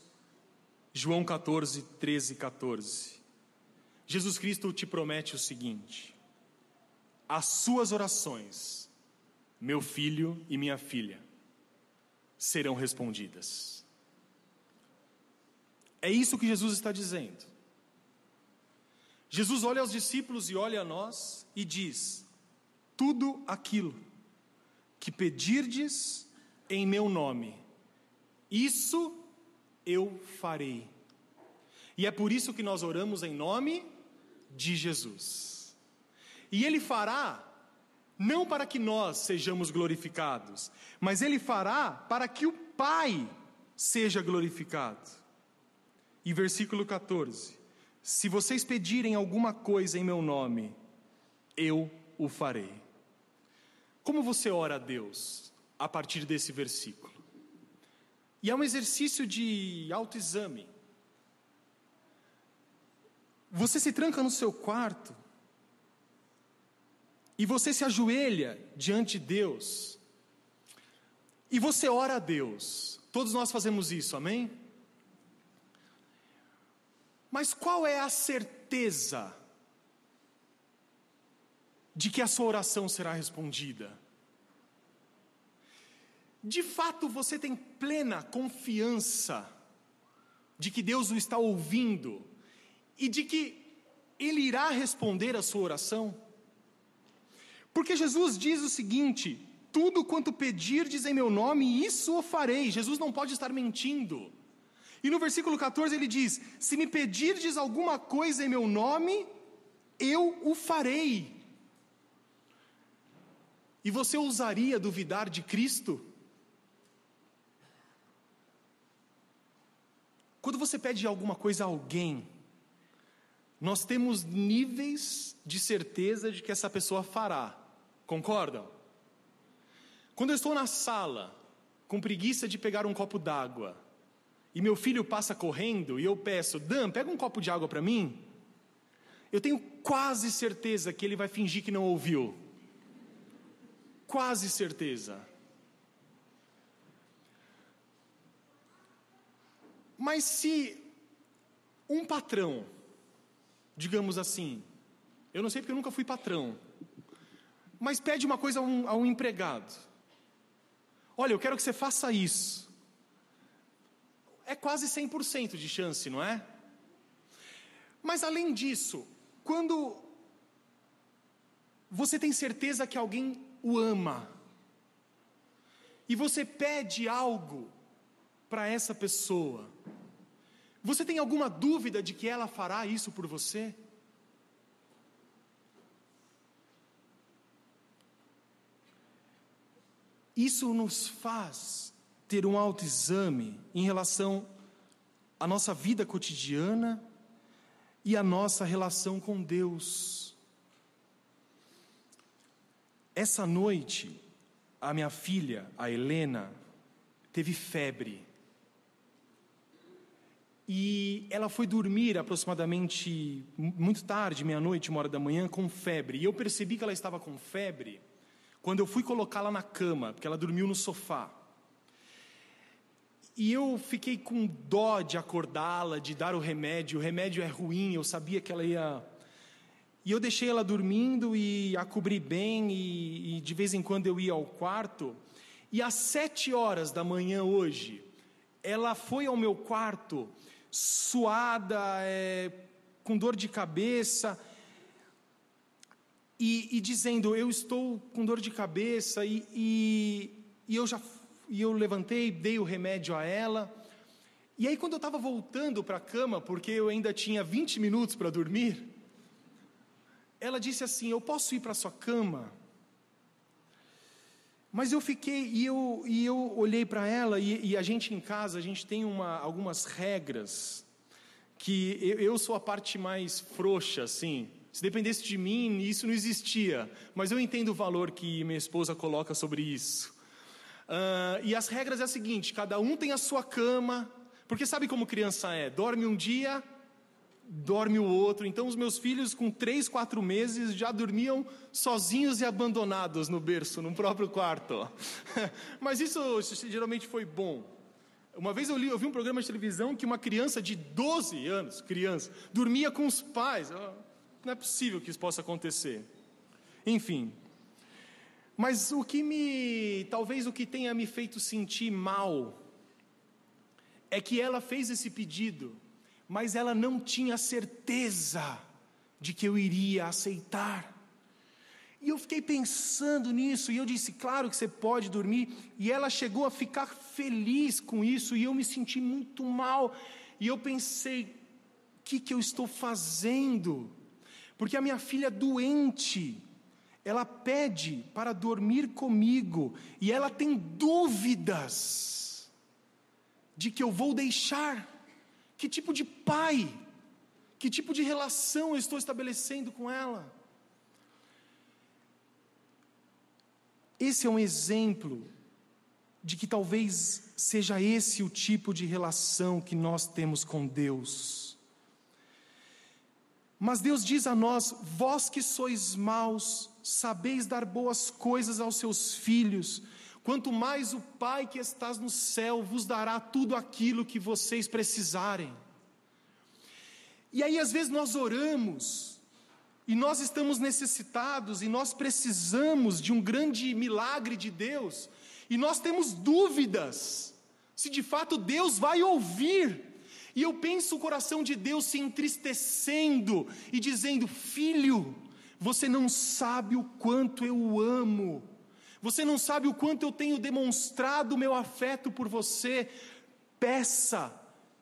João 14, 13 e 14. Jesus Cristo te promete o seguinte: as suas orações, meu filho e minha filha, serão respondidas. É isso que Jesus está dizendo. Jesus olha aos discípulos e olha a nós e diz: tudo aquilo que pedirdes em meu nome, isso eu farei. E é por isso que nós oramos em nome de Jesus. E Ele fará, não para que nós sejamos glorificados, mas Ele fará para que o Pai seja glorificado. E versículo 14: Se vocês pedirem alguma coisa em meu nome, eu o farei. Como você ora a Deus a partir desse versículo? E é um exercício de autoexame. Você se tranca no seu quarto e você se ajoelha diante de Deus e você ora a Deus. Todos nós fazemos isso, amém? Mas qual é a certeza de que a sua oração será respondida? De fato, você tem plena confiança de que Deus o está ouvindo e de que Ele irá responder a sua oração? Porque Jesus diz o seguinte: tudo quanto pedirdes em meu nome, isso o farei. Jesus não pode estar mentindo. E no versículo 14 ele diz: Se me pedirdes alguma coisa em meu nome, eu o farei. E você ousaria duvidar de Cristo? Quando você pede alguma coisa a alguém, nós temos níveis de certeza de que essa pessoa fará. Concordam? Quando eu estou na sala, com preguiça de pegar um copo d'água, e meu filho passa correndo e eu peço, Dan, pega um copo de água para mim. Eu tenho quase certeza que ele vai fingir que não ouviu. Quase certeza. Mas se um patrão, digamos assim, eu não sei porque eu nunca fui patrão, mas pede uma coisa a um, a um empregado: olha, eu quero que você faça isso. É quase 100% de chance, não é? Mas além disso, quando Você tem certeza que alguém o ama. E você pede algo para essa pessoa. Você tem alguma dúvida de que ela fará isso por você? Isso nos faz ter um autoexame em relação à nossa vida cotidiana e à nossa relação com Deus. Essa noite, a minha filha, a Helena, teve febre. E ela foi dormir aproximadamente muito tarde, meia-noite, uma hora da manhã, com febre. E eu percebi que ela estava com febre quando eu fui colocá-la na cama, porque ela dormiu no sofá. E eu fiquei com dó de acordá-la, de dar o remédio. O remédio é ruim, eu sabia que ela ia. E eu deixei ela dormindo e a cobri bem, e, e de vez em quando eu ia ao quarto. E às sete horas da manhã hoje, ela foi ao meu quarto, suada, é, com dor de cabeça, e, e dizendo: Eu estou com dor de cabeça, e, e, e eu já e eu levantei, dei o remédio a ela. E aí, quando eu estava voltando para a cama, porque eu ainda tinha 20 minutos para dormir, ela disse assim: Eu posso ir para a sua cama? Mas eu fiquei, e eu, e eu olhei para ela, e, e, a gente em casa, a gente tem uma, algumas regras, que eu, eu sou a parte mais frouxa, assim, se dependesse de mim, isso não existia. Mas eu entendo o valor que minha esposa coloca sobre isso. Uh, e as regras é a seguinte: cada um tem a sua cama, porque sabe como criança é? Dorme um dia, dorme o outro. Então, os meus filhos, com três, quatro meses, já dormiam sozinhos e abandonados no berço, no próprio quarto. <laughs> Mas isso geralmente foi bom. Uma vez eu, li, eu vi um programa de televisão que uma criança de 12 anos, criança, dormia com os pais. Não é possível que isso possa acontecer. Enfim. Mas o que me. Talvez o que tenha me feito sentir mal. É que ela fez esse pedido, mas ela não tinha certeza de que eu iria aceitar. E eu fiquei pensando nisso, e eu disse: claro que você pode dormir. E ela chegou a ficar feliz com isso, e eu me senti muito mal. E eu pensei: o que, que eu estou fazendo? porque a minha filha é doente, ela pede para dormir comigo e ela tem dúvidas de que eu vou deixar. Que tipo de pai, que tipo de relação eu estou estabelecendo com ela? Esse é um exemplo de que talvez seja esse o tipo de relação que nós temos com Deus. Mas Deus diz a nós: vós que sois maus, sabeis dar boas coisas aos seus filhos, quanto mais o Pai que estás no céu vos dará tudo aquilo que vocês precisarem. E aí, às vezes, nós oramos, e nós estamos necessitados, e nós precisamos de um grande milagre de Deus, e nós temos dúvidas se de fato Deus vai ouvir e eu penso o coração de Deus se entristecendo e dizendo: Filho, você não sabe o quanto eu amo, você não sabe o quanto eu tenho demonstrado meu afeto por você. Peça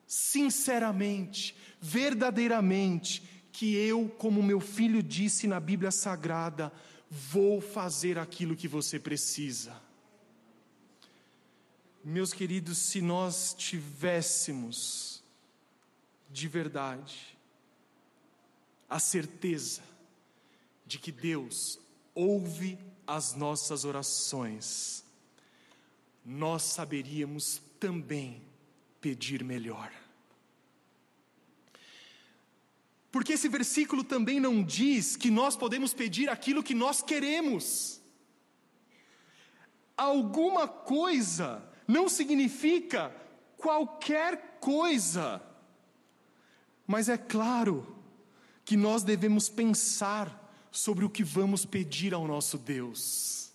sinceramente, verdadeiramente, que eu, como meu filho disse na Bíblia Sagrada, vou fazer aquilo que você precisa. Meus queridos, se nós tivéssemos de verdade, a certeza de que Deus ouve as nossas orações, nós saberíamos também pedir melhor. Porque esse versículo também não diz que nós podemos pedir aquilo que nós queremos. Alguma coisa não significa qualquer coisa. Mas é claro que nós devemos pensar sobre o que vamos pedir ao nosso Deus.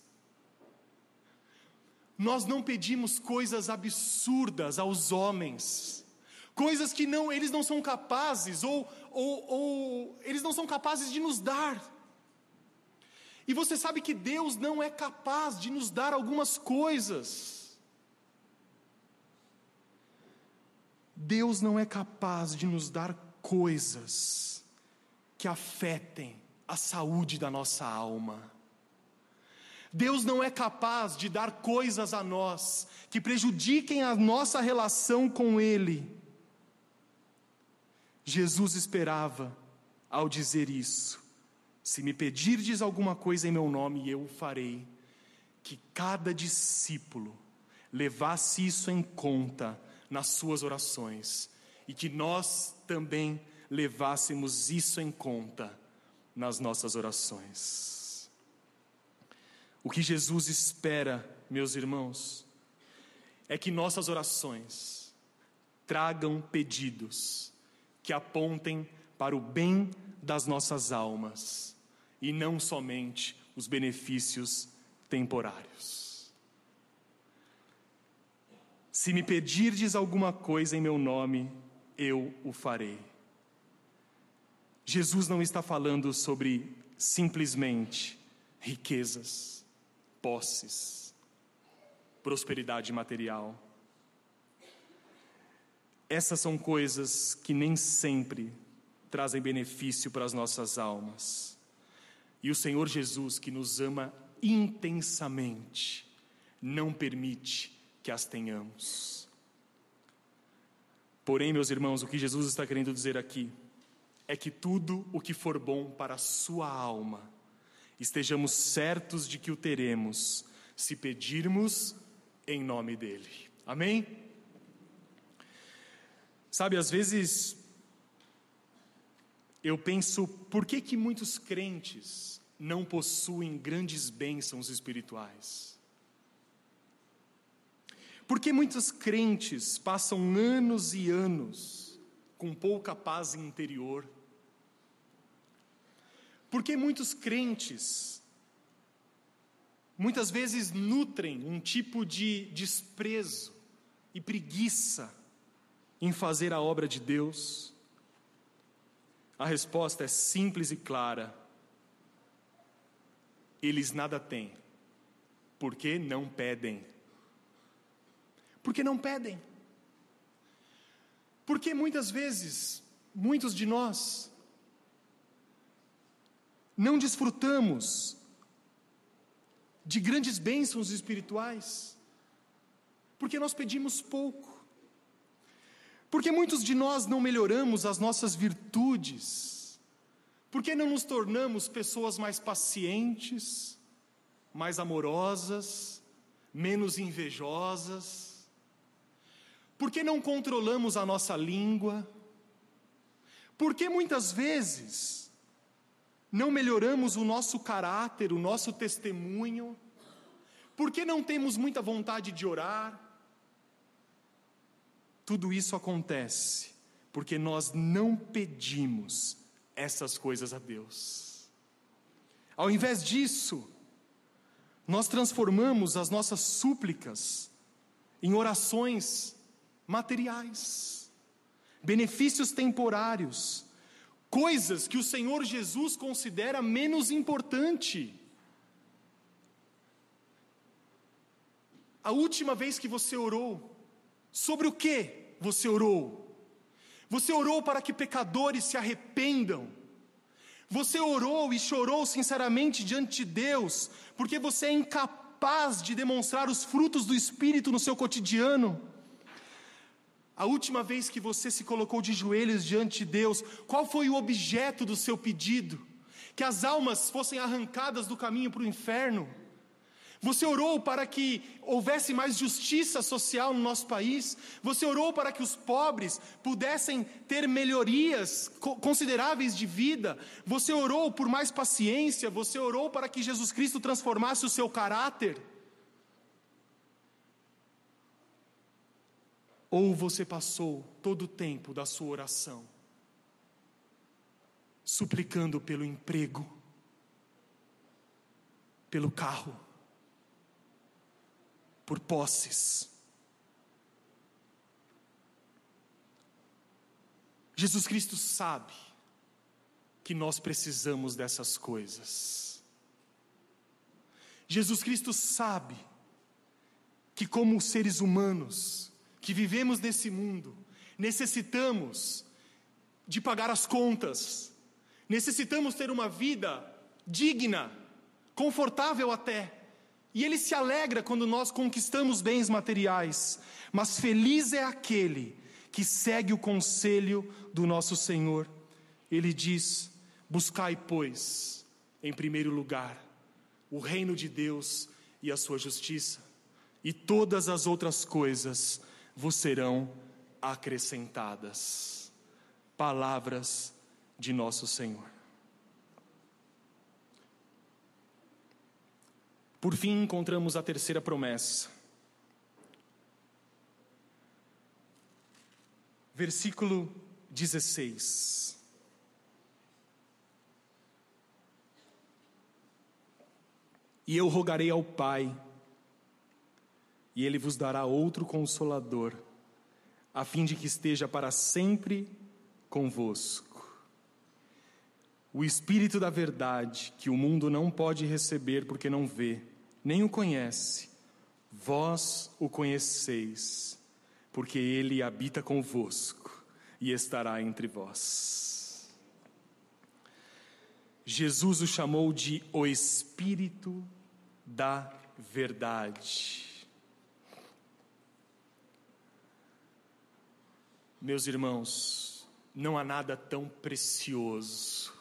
Nós não pedimos coisas absurdas aos homens, coisas que não eles não são capazes ou, ou, ou eles não são capazes de nos dar. E você sabe que Deus não é capaz de nos dar algumas coisas. Deus não é capaz de nos dar coisas que afetem a saúde da nossa alma. Deus não é capaz de dar coisas a nós que prejudiquem a nossa relação com Ele. Jesus esperava, ao dizer isso, se me pedirdes alguma coisa em meu nome, eu o farei, que cada discípulo levasse isso em conta nas suas orações e que nós também levássemos isso em conta nas nossas orações. O que Jesus espera, meus irmãos, é que nossas orações tragam pedidos que apontem para o bem das nossas almas e não somente os benefícios temporários. Se me pedirdes alguma coisa em meu nome, eu o farei. Jesus não está falando sobre simplesmente riquezas, posses, prosperidade material. Essas são coisas que nem sempre trazem benefício para as nossas almas. E o Senhor Jesus, que nos ama intensamente, não permite que as tenhamos. Porém, meus irmãos, o que Jesus está querendo dizer aqui é que tudo o que for bom para a sua alma, estejamos certos de que o teremos, se pedirmos em nome dEle. Amém? Sabe, às vezes eu penso, por que que muitos crentes não possuem grandes bênçãos espirituais? Por que muitos crentes passam anos e anos com pouca paz interior? Porque muitos crentes, muitas vezes, nutrem um tipo de desprezo e preguiça em fazer a obra de Deus? A resposta é simples e clara. Eles nada têm, porque não pedem. Porque não pedem. Porque muitas vezes, muitos de nós, não desfrutamos de grandes bênçãos espirituais, porque nós pedimos pouco, porque muitos de nós não melhoramos as nossas virtudes, porque não nos tornamos pessoas mais pacientes, mais amorosas, menos invejosas, porque não controlamos a nossa língua, porque muitas vezes não melhoramos o nosso caráter, o nosso testemunho? Por que não temos muita vontade de orar? Tudo isso acontece porque nós não pedimos essas coisas a Deus. Ao invés disso, nós transformamos as nossas súplicas em orações materiais, benefícios temporários, coisas que o Senhor Jesus considera menos importante. A última vez que você orou, sobre o que você orou? Você orou para que pecadores se arrependam. Você orou e chorou sinceramente diante de Deus, porque você é incapaz de demonstrar os frutos do Espírito no seu cotidiano. A última vez que você se colocou de joelhos diante de Deus, qual foi o objeto do seu pedido? Que as almas fossem arrancadas do caminho para o inferno? Você orou para que houvesse mais justiça social no nosso país? Você orou para que os pobres pudessem ter melhorias consideráveis de vida? Você orou por mais paciência? Você orou para que Jesus Cristo transformasse o seu caráter? Ou você passou todo o tempo da sua oração suplicando pelo emprego, pelo carro, por posses. Jesus Cristo sabe que nós precisamos dessas coisas. Jesus Cristo sabe que, como seres humanos que vivemos nesse mundo, necessitamos de pagar as contas, necessitamos ter uma vida digna, confortável até. E ele se alegra quando nós conquistamos bens materiais, mas feliz é aquele que segue o conselho do nosso Senhor. Ele diz: Buscai, pois, em primeiro lugar, o reino de Deus e a sua justiça, e todas as outras coisas vos serão acrescentadas. Palavras de nosso Senhor. Por fim, encontramos a terceira promessa. Versículo 16. E eu rogarei ao Pai, e Ele vos dará outro consolador, a fim de que esteja para sempre convosco. O Espírito da Verdade, que o mundo não pode receber porque não vê, nem o conhece, vós o conheceis, porque Ele habita convosco e estará entre vós. Jesus o chamou de o Espírito da Verdade. Meus irmãos, não há nada tão precioso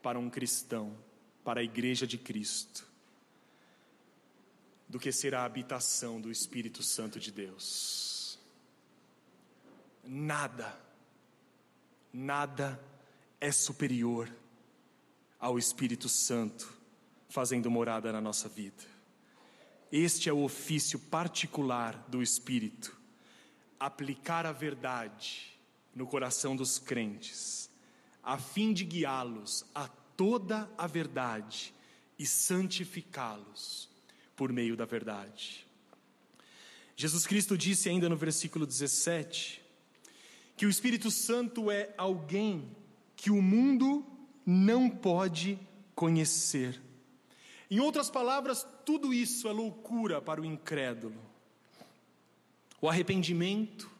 para um cristão, para a Igreja de Cristo, do que ser a habitação do Espírito Santo de Deus. Nada, nada é superior ao Espírito Santo fazendo morada na nossa vida. Este é o ofício particular do Espírito aplicar a verdade no coração dos crentes, a fim de guiá-los a toda a verdade e santificá-los por meio da verdade. Jesus Cristo disse ainda no versículo 17 que o Espírito Santo é alguém que o mundo não pode conhecer. Em outras palavras, tudo isso é loucura para o incrédulo o arrependimento,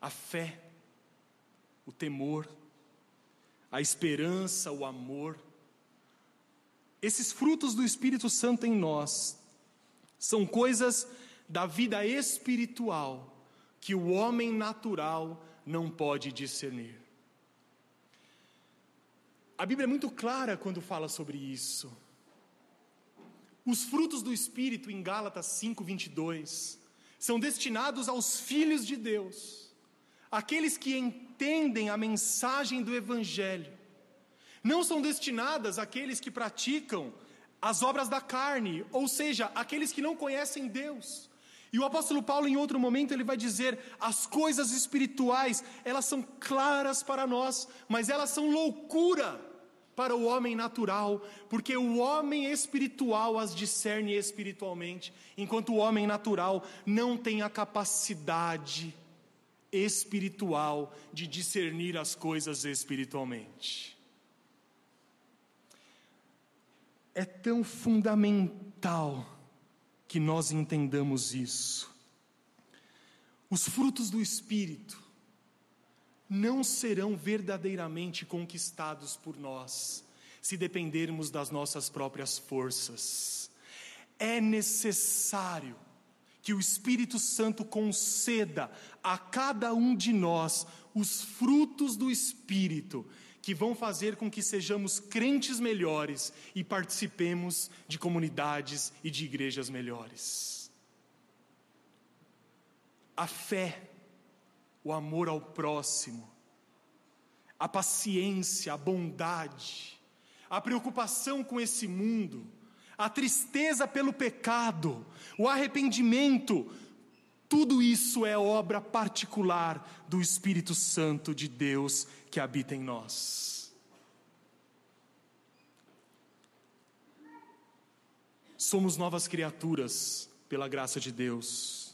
a fé, o temor, a esperança, o amor. Esses frutos do Espírito Santo em nós são coisas da vida espiritual que o homem natural não pode discernir. A Bíblia é muito clara quando fala sobre isso. Os frutos do Espírito em Gálatas 5, 22 são destinados aos filhos de Deus, aqueles que entendem a mensagem do Evangelho. Não são destinadas àqueles que praticam as obras da carne, ou seja, aqueles que não conhecem Deus. E o apóstolo Paulo, em outro momento, ele vai dizer: as coisas espirituais, elas são claras para nós, mas elas são loucura para o homem natural, porque o homem espiritual as discerne espiritualmente, enquanto o homem natural não tem a capacidade espiritual de discernir as coisas espiritualmente. É tão fundamental que nós entendamos isso. Os frutos do Espírito não serão verdadeiramente conquistados por nós, se dependermos das nossas próprias forças. É necessário que o Espírito Santo conceda a cada um de nós os frutos do Espírito, que vão fazer com que sejamos crentes melhores e participemos de comunidades e de igrejas melhores. A fé o amor ao próximo, a paciência, a bondade, a preocupação com esse mundo, a tristeza pelo pecado, o arrependimento, tudo isso é obra particular do Espírito Santo de Deus que habita em nós. Somos novas criaturas pela graça de Deus.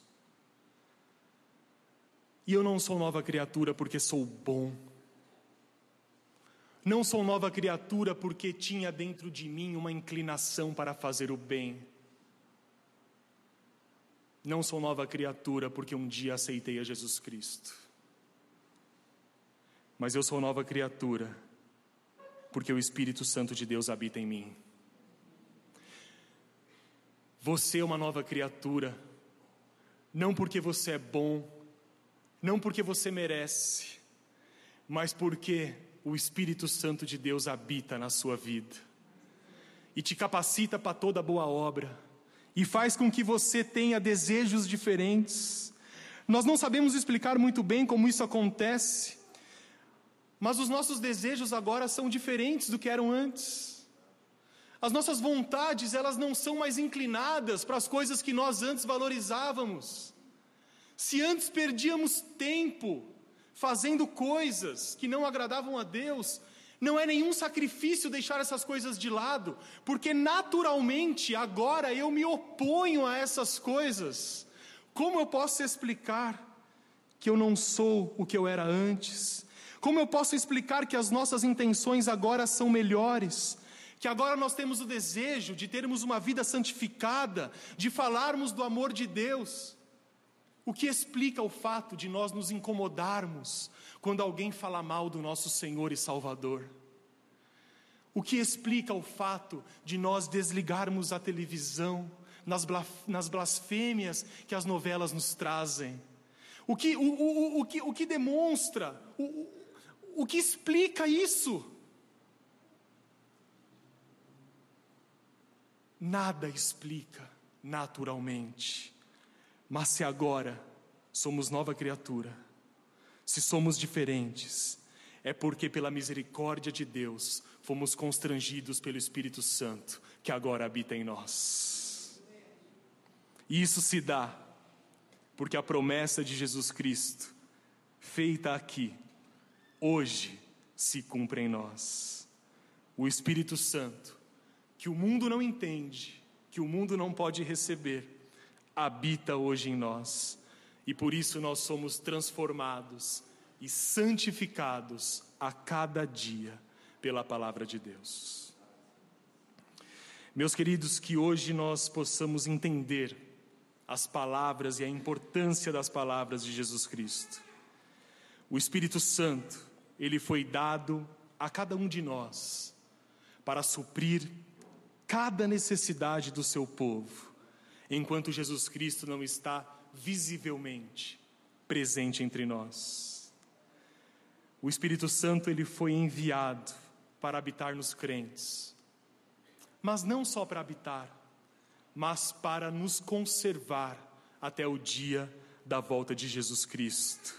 E eu não sou nova criatura porque sou bom. Não sou nova criatura porque tinha dentro de mim uma inclinação para fazer o bem. Não sou nova criatura porque um dia aceitei a Jesus Cristo. Mas eu sou nova criatura porque o Espírito Santo de Deus habita em mim. Você é uma nova criatura, não porque você é bom, não porque você merece, mas porque o Espírito Santo de Deus habita na sua vida e te capacita para toda boa obra e faz com que você tenha desejos diferentes. Nós não sabemos explicar muito bem como isso acontece, mas os nossos desejos agora são diferentes do que eram antes. As nossas vontades, elas não são mais inclinadas para as coisas que nós antes valorizávamos. Se antes perdíamos tempo fazendo coisas que não agradavam a Deus, não é nenhum sacrifício deixar essas coisas de lado, porque naturalmente agora eu me oponho a essas coisas. Como eu posso explicar que eu não sou o que eu era antes? Como eu posso explicar que as nossas intenções agora são melhores? Que agora nós temos o desejo de termos uma vida santificada, de falarmos do amor de Deus? O que explica o fato de nós nos incomodarmos quando alguém fala mal do nosso Senhor e Salvador? O que explica o fato de nós desligarmos a televisão nas blasfêmias que as novelas nos trazem? O que, o, o, o, que, o que demonstra, o, o que explica isso? Nada explica naturalmente. Mas se agora somos nova criatura, se somos diferentes, é porque pela misericórdia de Deus fomos constrangidos pelo Espírito Santo que agora habita em nós. E isso se dá porque a promessa de Jesus Cristo, feita aqui, hoje se cumpre em nós. O Espírito Santo, que o mundo não entende, que o mundo não pode receber, habita hoje em nós e por isso nós somos transformados e santificados a cada dia pela palavra de Deus. Meus queridos, que hoje nós possamos entender as palavras e a importância das palavras de Jesus Cristo. O Espírito Santo, ele foi dado a cada um de nós para suprir cada necessidade do seu povo enquanto Jesus Cristo não está visivelmente presente entre nós. O Espírito Santo ele foi enviado para habitar nos crentes. Mas não só para habitar, mas para nos conservar até o dia da volta de Jesus Cristo.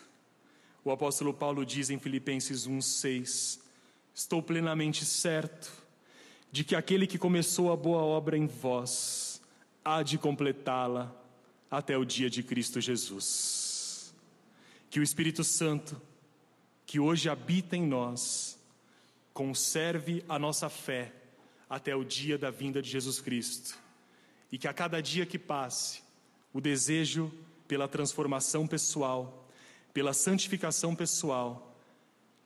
O apóstolo Paulo diz em Filipenses 1:6: Estou plenamente certo de que aquele que começou a boa obra em vós há de completá-la até o dia de Cristo Jesus. Que o Espírito Santo, que hoje habita em nós, conserve a nossa fé até o dia da vinda de Jesus Cristo. E que a cada dia que passe, o desejo pela transformação pessoal, pela santificação pessoal,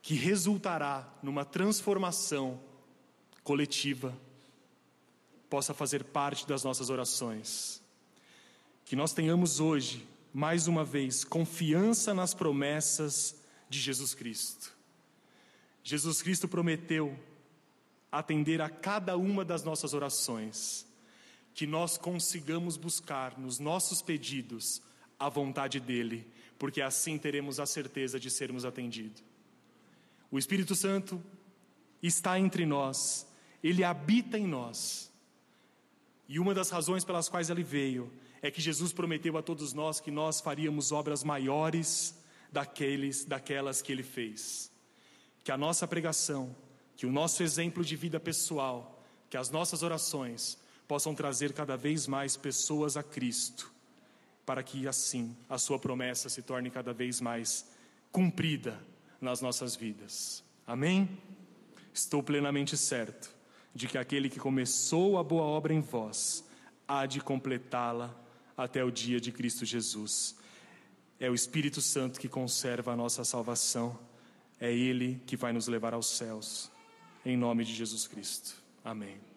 que resultará numa transformação coletiva, possa fazer parte das nossas orações. Que nós tenhamos hoje, mais uma vez, confiança nas promessas de Jesus Cristo. Jesus Cristo prometeu atender a cada uma das nossas orações, que nós consigamos buscar nos nossos pedidos a vontade dEle, porque assim teremos a certeza de sermos atendidos. O Espírito Santo está entre nós, ele habita em nós e uma das razões pelas quais ele veio é que Jesus prometeu a todos nós que nós faríamos obras maiores daqueles, daquelas que ele fez. Que a nossa pregação, que o nosso exemplo de vida pessoal, que as nossas orações possam trazer cada vez mais pessoas a Cristo, para que assim a sua promessa se torne cada vez mais cumprida nas nossas vidas. Amém? Estou plenamente certo de que aquele que começou a boa obra em vós há de completá-la até o dia de Cristo Jesus. É o Espírito Santo que conserva a nossa salvação, é Ele que vai nos levar aos céus. em nome de Jesus Cristo. Amém.